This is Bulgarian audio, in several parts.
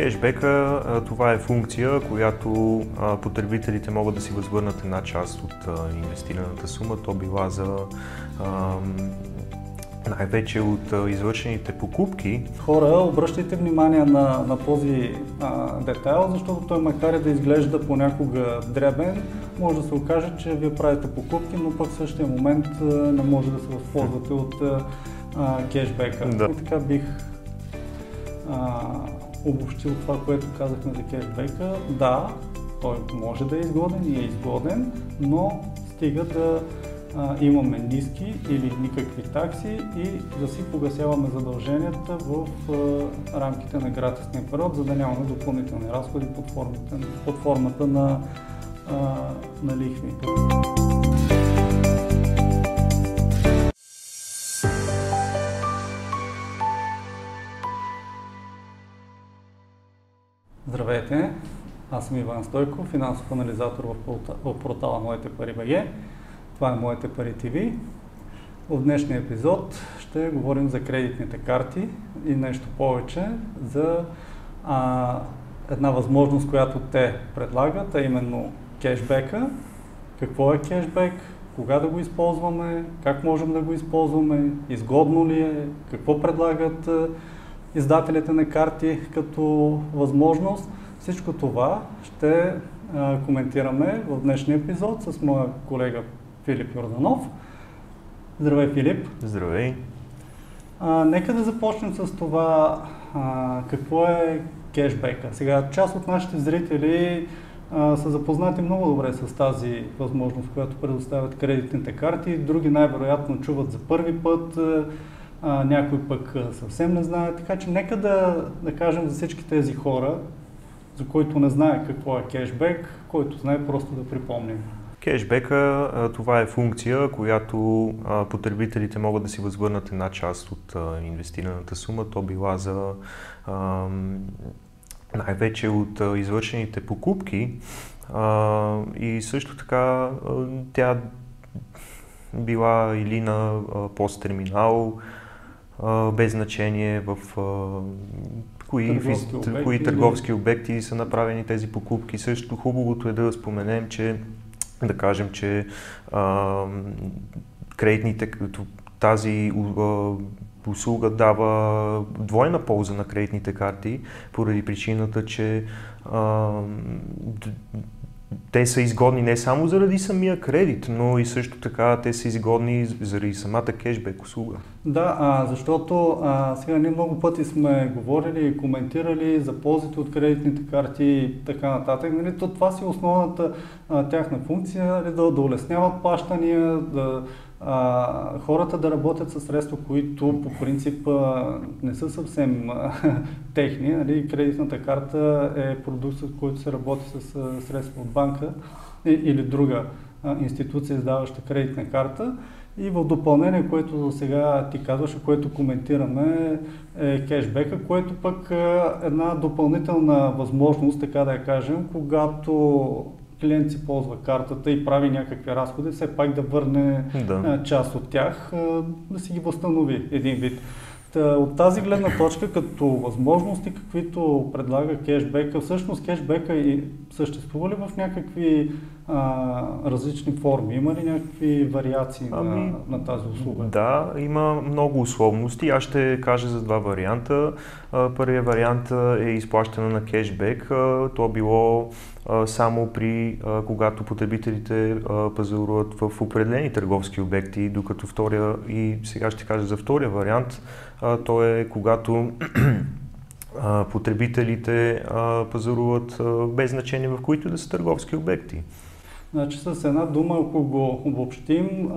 Кешбека това е функция, която потребителите могат да си възвърнат една част от инвестираната сума. То била за най-вече от извършените покупки. Хора, обръщайте внимание на, на този а, детайл, защото той макар и да изглежда понякога дребен, може да се окаже, че вие правите покупки, но пък в същия момент а, не може да се възползвате от а, кешбека. Да. И така бих а, обобщил това, което казахме за кешбека. Да, той може да е изгоден и е изгоден, но стига да а, имаме ниски или никакви такси и да си погасяваме задълженията в а, рамките на гратисния период, за да нямаме допълнителни разходи под формата, под формата на, а, на лихви. Съм Иван Стойков, финансов анализатор в портала Моите пари БГ. Това е Моите пари ТВ. В днешния епизод ще говорим за кредитните карти и нещо повече за а, една възможност, която те предлагат, а именно кешбека. Какво е кешбек? Кога да го използваме? Как можем да го използваме? Изгодно ли е? Какво предлагат издателите на карти като възможност? Всичко това ще а, коментираме в днешния епизод с моя колега Филип Йорданов. Здравей, Филип! Здравей! А, нека да започнем с това а, какво е кешбека. Сега, част от нашите зрители а, са запознати много добре с тази възможност, която предоставят кредитните карти. Други най-вероятно чуват за първи път, а, някой пък съвсем не знаят. Така че нека да, да кажем за всички тези хора, за които не знае какво е кешбек, който знае просто да припомним. Кешбека това е функция, която потребителите могат да си възвърнат една част от инвестираната сума. То била за най-вече от извършените покупки и също така тя била или на посттерминал, без значение в кои търговски, обекти, кои търговски обекти са направени тези покупки. Също хубавото е да споменем, че да кажем, че а, кредитните, тази а, услуга дава двойна полза на кредитните карти, поради причината, че а, те са изгодни не само заради самия кредит, но и също така те са изгодни заради самата кешбек услуга. Да, а, защото а, сега ние много пъти сме говорили и коментирали за ползите от кредитните карти и така нататък. Нали, то това си основната а, тяхна функция, нали, да, да улесняват плащания, да а, хората да работят с средства, които по принцип а, не са съвсем а, техни. Нали? Кредитната карта е продукт, с който се работи с а, средства от банка и, или друга а, институция, издаваща кредитна карта. И в допълнение, което сега ти казваше, което коментираме, е кешбека, което пък е една допълнителна възможност, така да я кажем, когато клиент си ползва картата и прави някакви разходи, все пак да върне да. част от тях, да си ги възстанови един вид. От тази гледна точка, като възможности, каквито предлага кешбека, всъщност кешбека и съществува ли в някакви а, различни форми? Има ли някакви вариации ами, на, на тази услуга? Да, има много условности. Аз ще кажа за два варианта. Първият вариант е изплащане на кешбек. То било само при когато потребителите пазаруват в определени търговски обекти, докато втория и сега ще кажа за втория вариант, то е когато потребителите пазаруват без значение в които да са търговски обекти. Значи с една дума, ако го обобщим,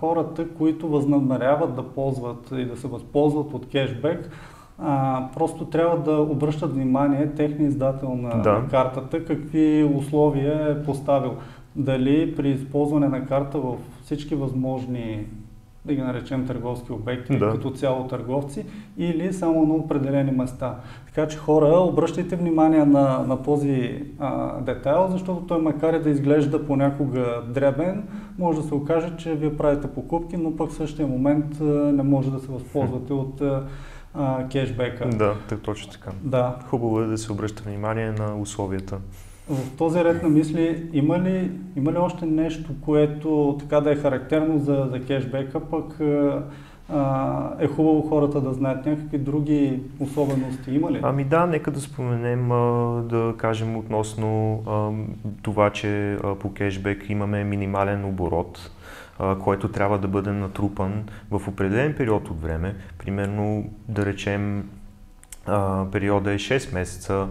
хората, които възнамеряват да ползват и да се възползват от кешбек, а, просто трябва да обръщат внимание техния издател на да. картата, какви условия е поставил. Дали при използване на карта в всички възможни да ги наречем търговски обекти, да. като цяло търговци, или само на определени места. Така че хора, обръщайте внимание на, на този а, детайл, защото той макар и да изглежда понякога дребен, може да се окаже, че вие правите покупки, но пък в същия момент а, не може да се възползвате от а, а, кешбека. Да, так, точно така. Да. Хубаво е да се обръща внимание на условията. В този ред на мисли, има ли, има ли още нещо, което така да е характерно за, за кешбека, пък а, е хубаво хората да знаят някакви други особености, има ли? Ами да, нека да споменем, а, да кажем относно а, това, че а, по кешбек имаме минимален оборот, който трябва да бъде натрупан в определен период от време. Примерно, да речем, периода е 6 месеца,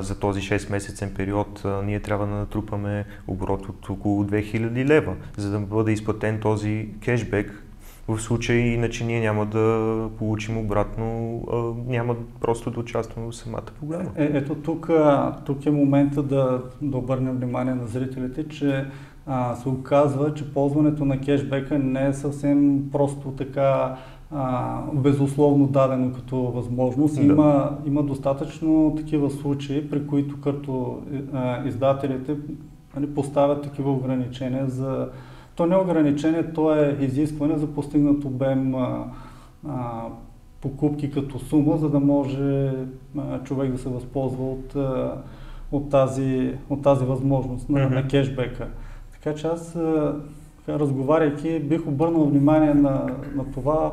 за този 6 месецен период а, ние трябва да натрупаме оборот от около 2000 лева, за да бъде изплатен този кешбек. В случай, иначе ние няма да получим обратно, няма просто да участваме в самата програма. Е, ето тук, тук е момента да, да обърнем внимание на зрителите, че а, се оказва, че ползването на кешбека не е съвсем просто така а, безусловно дадено като възможност. Да. Има, има достатъчно такива случаи, при които като а, издателите нали, поставят такива ограничения за... То не е ограничение, то е изискване за постигнат обем а, а, покупки като сума, за да може а, човек да се възползва от, а, от, тази, от тази възможност на, mm-hmm. на кешбека. Така че аз, разговаряйки, бих обърнал внимание на, на това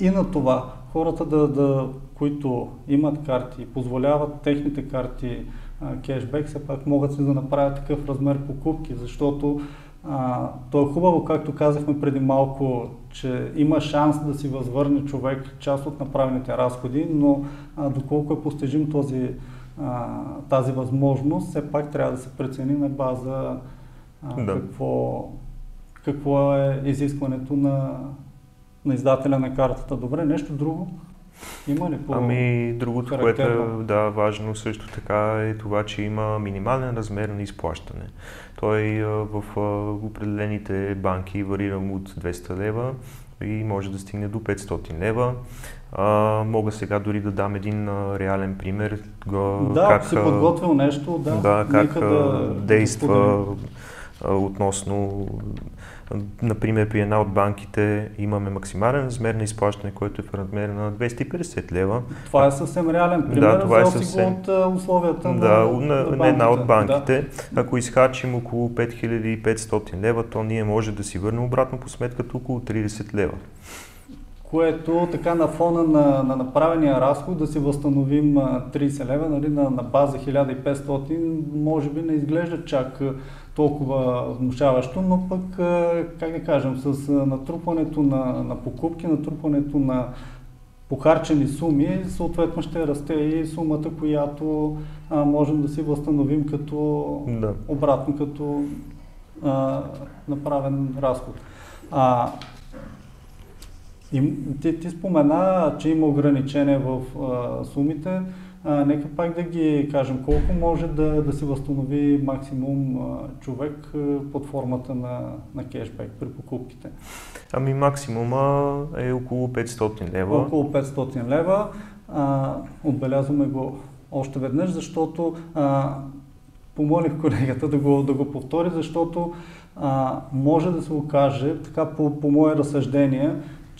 и на това. Хората, да, да, които имат карти, позволяват техните карти а, кешбек, все пак могат си да направят такъв размер покупки, защото а, то е хубаво, както казахме преди малко, че има шанс да си възвърне човек част от направените разходи, но а, доколко е постижим този, а, тази възможност, все пак трябва да се прецени на база а, да. какво, какво е изискването на, на издателя на картата. Добре, нещо друго? Има ли по Ами, другото, което е да, важно също така е това, че има минимален размер на изплащане. Той в определените банки варира от 200 лева и може да стигне до 500 лева. А, мога сега дори да дам един а, реален пример. Да, как си подготвил нещо, да. Да, как да, действа да относно Например, при една от банките имаме максимален размер на изплащане, който е в размер на 250 лева. Това е съвсем реален пример, да, това е съвсем... от условията да, на, на, на, на една от банките. Да. Ако изхачим около 5500 лева, то ние може да си върнем обратно по сметката около 30 лева което така на фона на, на направения разход да си възстановим 30 лева нали, на, на база 1500, може би не изглежда чак толкова внушаващо, но пък, как да кажем, с натрупването на, на покупки, натрупването на похарчени суми, съответно ще расте и сумата, която а, можем да си възстановим като да. обратно, като а, направен разход. А, и, ти, ти спомена, че има ограничения в а, сумите. А, нека пак да ги кажем. Колко може да, да се възстанови максимум а, човек а, под формата на, на кешбек при покупките? Ами максимума е около 500 лева. Около 500 лева. А, отбелязваме го още веднъж, защото а, помолих колегата да го, да го повтори, защото а, може да се окаже, така по, по мое разсъждение,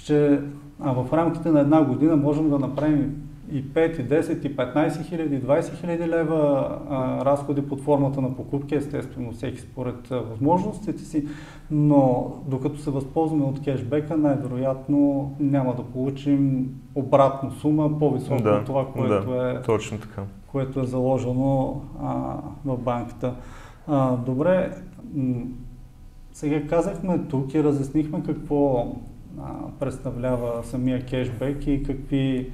че а, в рамките на една година можем да направим и 5, и 10, и 15 хиляди, 20 хиляди лева а, разходи под формата на покупки, естествено всеки според а, възможностите си, но докато се възползваме от кешбека, най-вероятно няма да получим обратно сума, по-висока да, от това, което, да, е, точно така. което е заложено а, в банката. А, добре, сега казахме тук и разяснихме какво представлява самия кешбек и какви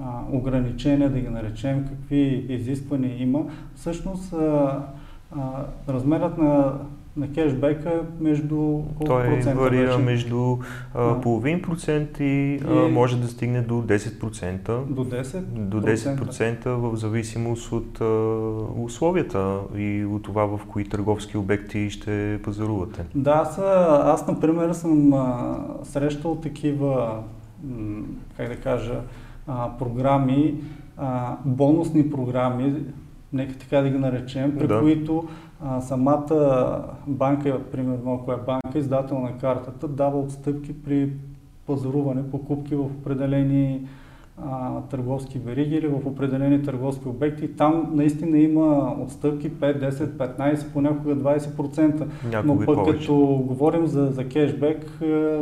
а, ограничения, да ги наречем, какви изисквания има. Всъщност а, а, размерът на, на кешбека между колко Той процента варира вече? между а, половин процент и, а, може да стигне до 10%. До 10%? До 10% в зависимост от а, условията и от това в кои търговски обекти ще пазарувате. Да, аз, аз например съм а, срещал такива, м, как да кажа, а, програми, а, бонусни програми, нека така да ги наречем, при да. които а, самата банка, примерно ако е банка, издател на картата, дава отстъпки при пазаруване, покупки в определени а, търговски вериги или в определени търговски обекти. Там наистина има отстъпки 5, 10, 15, понякога 20%. Някога Но пък повече. като говорим за, за кешбек, е,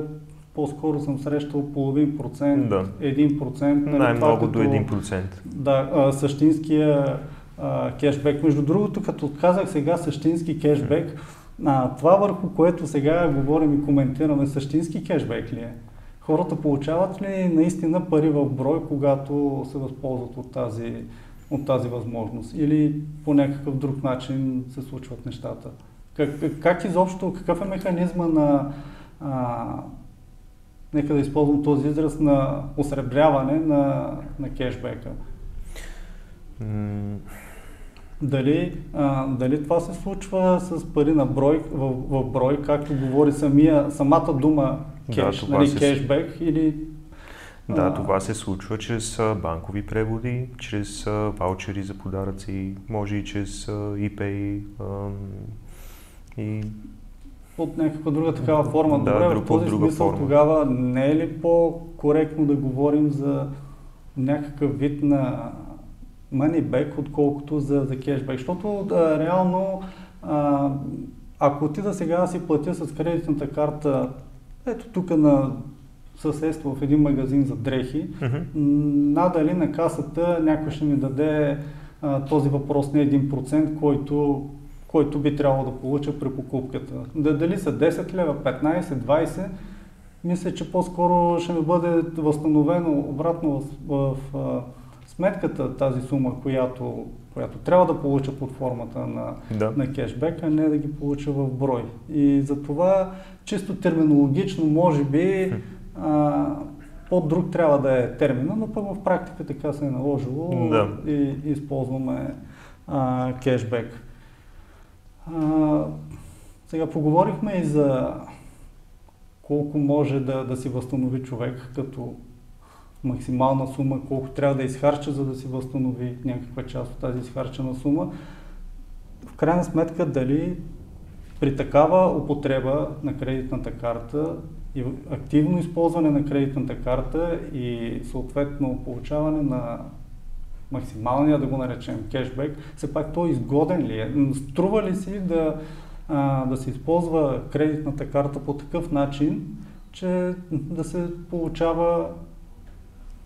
по-скоро съм срещал половин процент, Да. 1%. нали, Най-много до като- 1%. Да, а, същинския кешбек. Между другото, като казах сега същински кешбек, а, това върху което сега говорим и коментираме, същински кешбек ли е? Хората получават ли наистина пари в брой, когато се възползват от тази, от тази възможност? Или по някакъв друг начин се случват нещата? Как, как изобщо, какъв е механизма на, а, нека да използвам този израз, на осребряване на, на кешбека? Дали, а, дали това се случва с пари на брой, в, в брой, както говори самия, самата дума Да, кеш, това нали, се- кешбек или... Да, а, това се случва чрез а, банкови преводи, чрез а, ваучери за подаръци, може и чрез а, ePay ам, и Под някаква друга такава форма. Да, Добре, друг- в този друга смисъл форма. тогава не е ли по-коректно да говорим за някакъв вид на back, отколкото за, за кешбек? Защото да, реално, а, ако отида сега да си платя с кредитната карта, ето тук на съседство в един магазин за дрехи, Мгм. надали на касата някой ще ми даде а, този въпрос на 1%, който, който би трябвало да получа при покупката. Да, дали са 10 лева, 15, 20, мисля, че по-скоро ще ми бъде възстановено обратно в, в, а, сметката тази сума, която, която трябва да получа под формата на, Да. на кешбек, а не да ги получа в брой. И затова чисто терминологично, може би, а, по-друг трябва да е термина, но пък в практика така се е наложило Да. и използваме а, кешбек. А, сега поговорихме и за колко може да, да си възстанови човек като максимална сума, колко трябва да изхарча, за да си възстанови някаква част от тази изхарчена сума. В крайна сметка, дали при такава употреба на кредитната карта и активно използване на кредитната карта и съответно получаване на максималния, да го наречем, кешбек, все пак той изгоден ли е? Струва ли си да, да се използва кредитната карта по такъв начин, че да се получава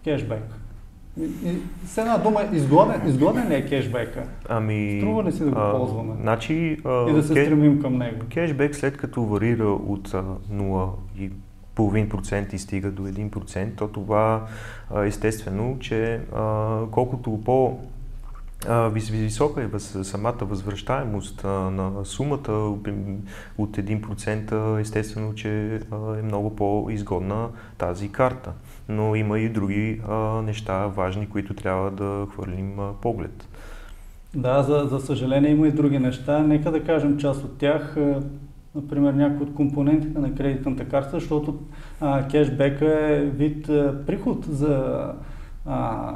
кешбек? И, и, с една дума, изгоден, изгоден ли е кешбека? Ами, Струва ли си да го а, ползваме? Значи, а, И да се ке- стремим към него? Кешбек след като варира от а, 0,5% и стига до 1%, то това а, естествено, че а, колкото по висока е самата възвръщаемост на сумата от 1%, естествено, че е много по-изгодна тази карта. Но има и други неща важни, които трябва да хвърлим поглед. Да, за, за съжаление има и други неща. Нека да кажем част от тях. Например, някои от компонентите на кредитната карта, защото а, кешбека е вид а, приход за, а,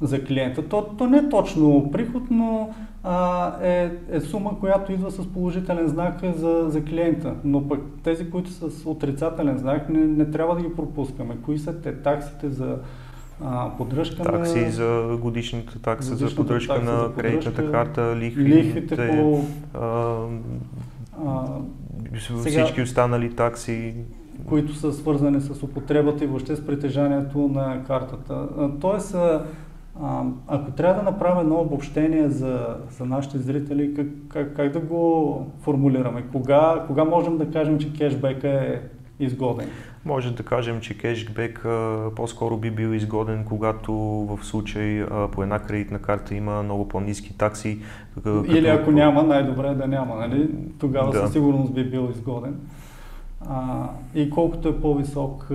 за клиента. То, то не е точно приход, но а, е, е сума, която идва с положителен знак за, за клиента. Но пък тези, които са с отрицателен знак, не, не трябва да ги пропускаме. Кои са те таксите за а, поддръжка на... Такси за годишната такса за Годишната поддръжка такса на за кредитната карта, лихви, лихвите те, по... а, А, всички Сега- останали такси. които са свързани с употребата и въобще с притежанието на картата. Тоест, а, ако трябва да направим едно обобщение за, за нашите зрители, как, как, как да го формулираме? Кога, кога можем да кажем, че кешбека е изгоден? Може да кажем, че кешбек по-скоро би бил изгоден, когато в случай а, по една кредитна карта има много по-низки такси. а, Или като- ако няма, най-добре е да няма, нали? Тогава Да. със сигурност би бил изгоден. И колкото е по-висок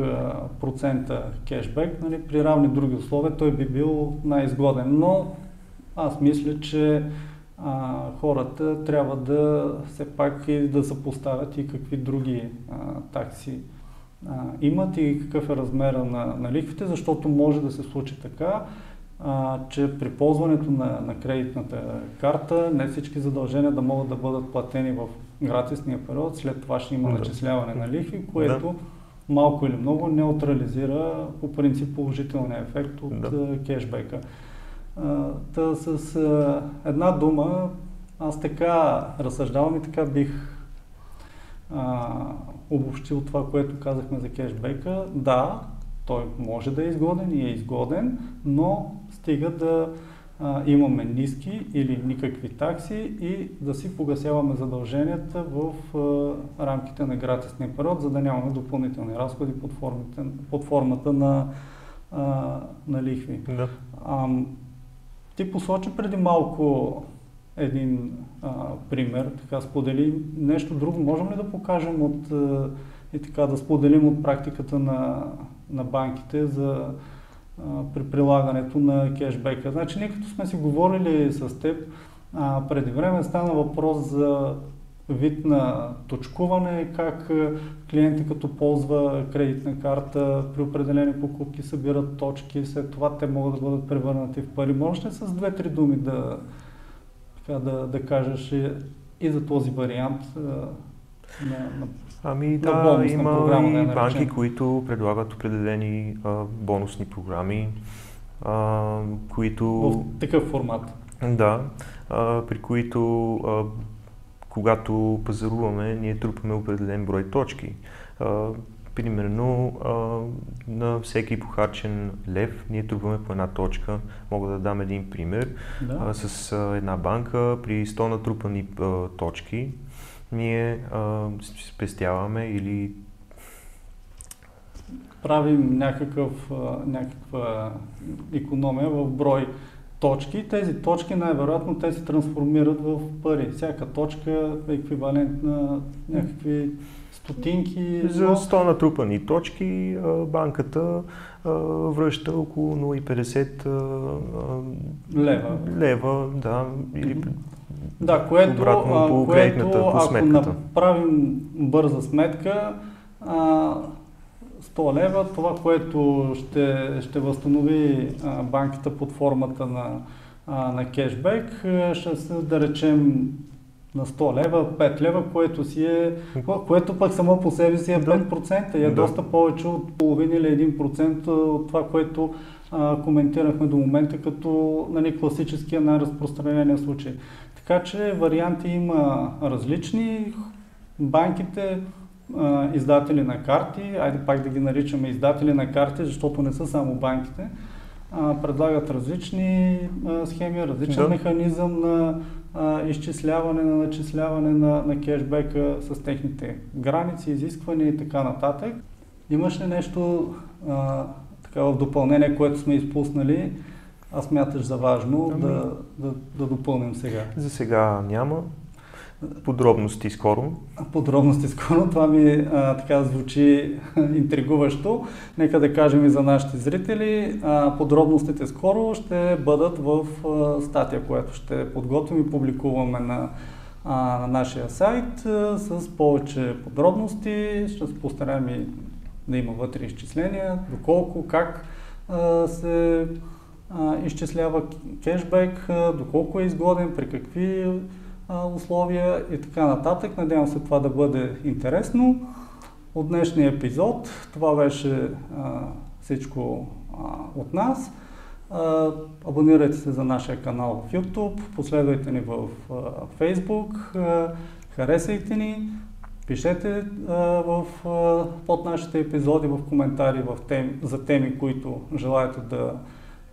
процента кешбек, нали, при равни други условия, той би бил най-изгоден. Но аз мисля, че а, хората трябва да все пак и да съпоставят и какви други а, такси а, имат и какъв е размера на, на лихвите, защото може да се случи така, а, че при ползването на, на кредитната карта не всички задължения да могат да бъдат платени в гратисния период, след това ще има Да. начисляване на лихви, което малко или много неутрализира по принцип положителния ефект от Да. кешбека. А, Та с а, една дума, аз така разсъждавам и така бих а, обобщил това, което казахме за кешбека. Да, той може да е изгоден и е изгоден, но стига да а, имаме ниски или никакви такси и да си погасяваме задълженията в а, рамките на гратисния период, за да нямаме допълнителни разходи под, формите, под формата на, а, на лихви. Да. Ам, ти посочи преди малко един а, пример, така сподели нещо друго. Можем ли да покажем от а, и така да споделим от практиката на, на банките за а, при прилагането на кешбека? Значи ние като сме си говорили с теб, а, преди време стана въпрос за вид на точкуване, как а, клиенти като ползва кредитна карта при определени покупки събират точки, след това те могат да бъдат превърнати в пари. Можеш ли с две-три думи да, така, да, да кажеш и, за този вариант на, на Ами На да, бонусна има програма, да и наречем. банки, които предлагат определени а, бонусни програми, а, които... в такъв формат? Да, а, при които а, когато пазаруваме, ние трупаме определен брой точки. А, примерно а, на всеки похарчен лев ние трупаме по една точка. Мога да дам един пример. Да. А, с а, една банка при 100 натрупани а, точки ние а, спестяваме или правим някакъв, някаква економия в брой точки. Тези точки най-вероятно те се трансформират в пари. Всяка точка е еквивалент на някакви стотинки. за но- 100 натрупани точки банката връща около 0,50 а, а, Лева. лева, да, или. Да, което, Обратно по което по ако сметката. направим бърза сметка, а, 100 лева, това, което ще, ще възстанови а, банката под формата на, а, на кешбек, ще се да речем на 100 лева, 5 лева, което си е, което пък само по себе си е Да. 5% и е Да. доста повече от половин или 1% от това, което а, коментирахме до момента като нали, класическия най-разпространения случай. Така че варианти има различни. Банките, издатели на карти, айде пак да ги наричаме издатели на карти, защото не са само банките, предлагат различни схеми, различен Да. механизъм на изчисляване, на начисляване на, на кешбека с техните граници, изисквания и така нататък. Имаш ли нещо а, така в допълнение, което сме изпуснали, а смяташ за важно Ами- да, да, да допълним сега? за сега няма. Подробности скоро. подробности скоро. Това ми а, така звучи интригуващо. Нека да кажем и за нашите зрители. А, подробностите скоро ще бъдат в а, статия, която ще подготвим и публикуваме на, а, на нашия сайт а, с повече подробности. Ще се постараем и да има вътре изчисления, доколко, как а, се изчислява кешбек, а, доколко е изгоден, при какви условия и така нататък. Надявам се това да бъде интересно. От днешния епизод това беше всичко от нас. Абонирайте се за нашия канал в YouTube, последвайте ни в а, Facebook, харесайте ни, пишете в, под нашите епизоди в коментари в тем, за теми, които желаете да,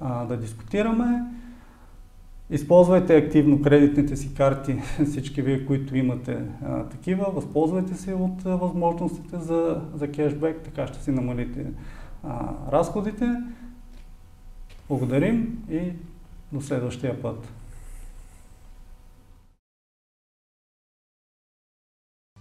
а, да дискутираме. Използвайте активно кредитните си карти, всички вие, които имате а, такива. Възползвайте се от а, възможностите за, за кешбек, така ще си намалите а, разходите. Благодарим и до следващия път.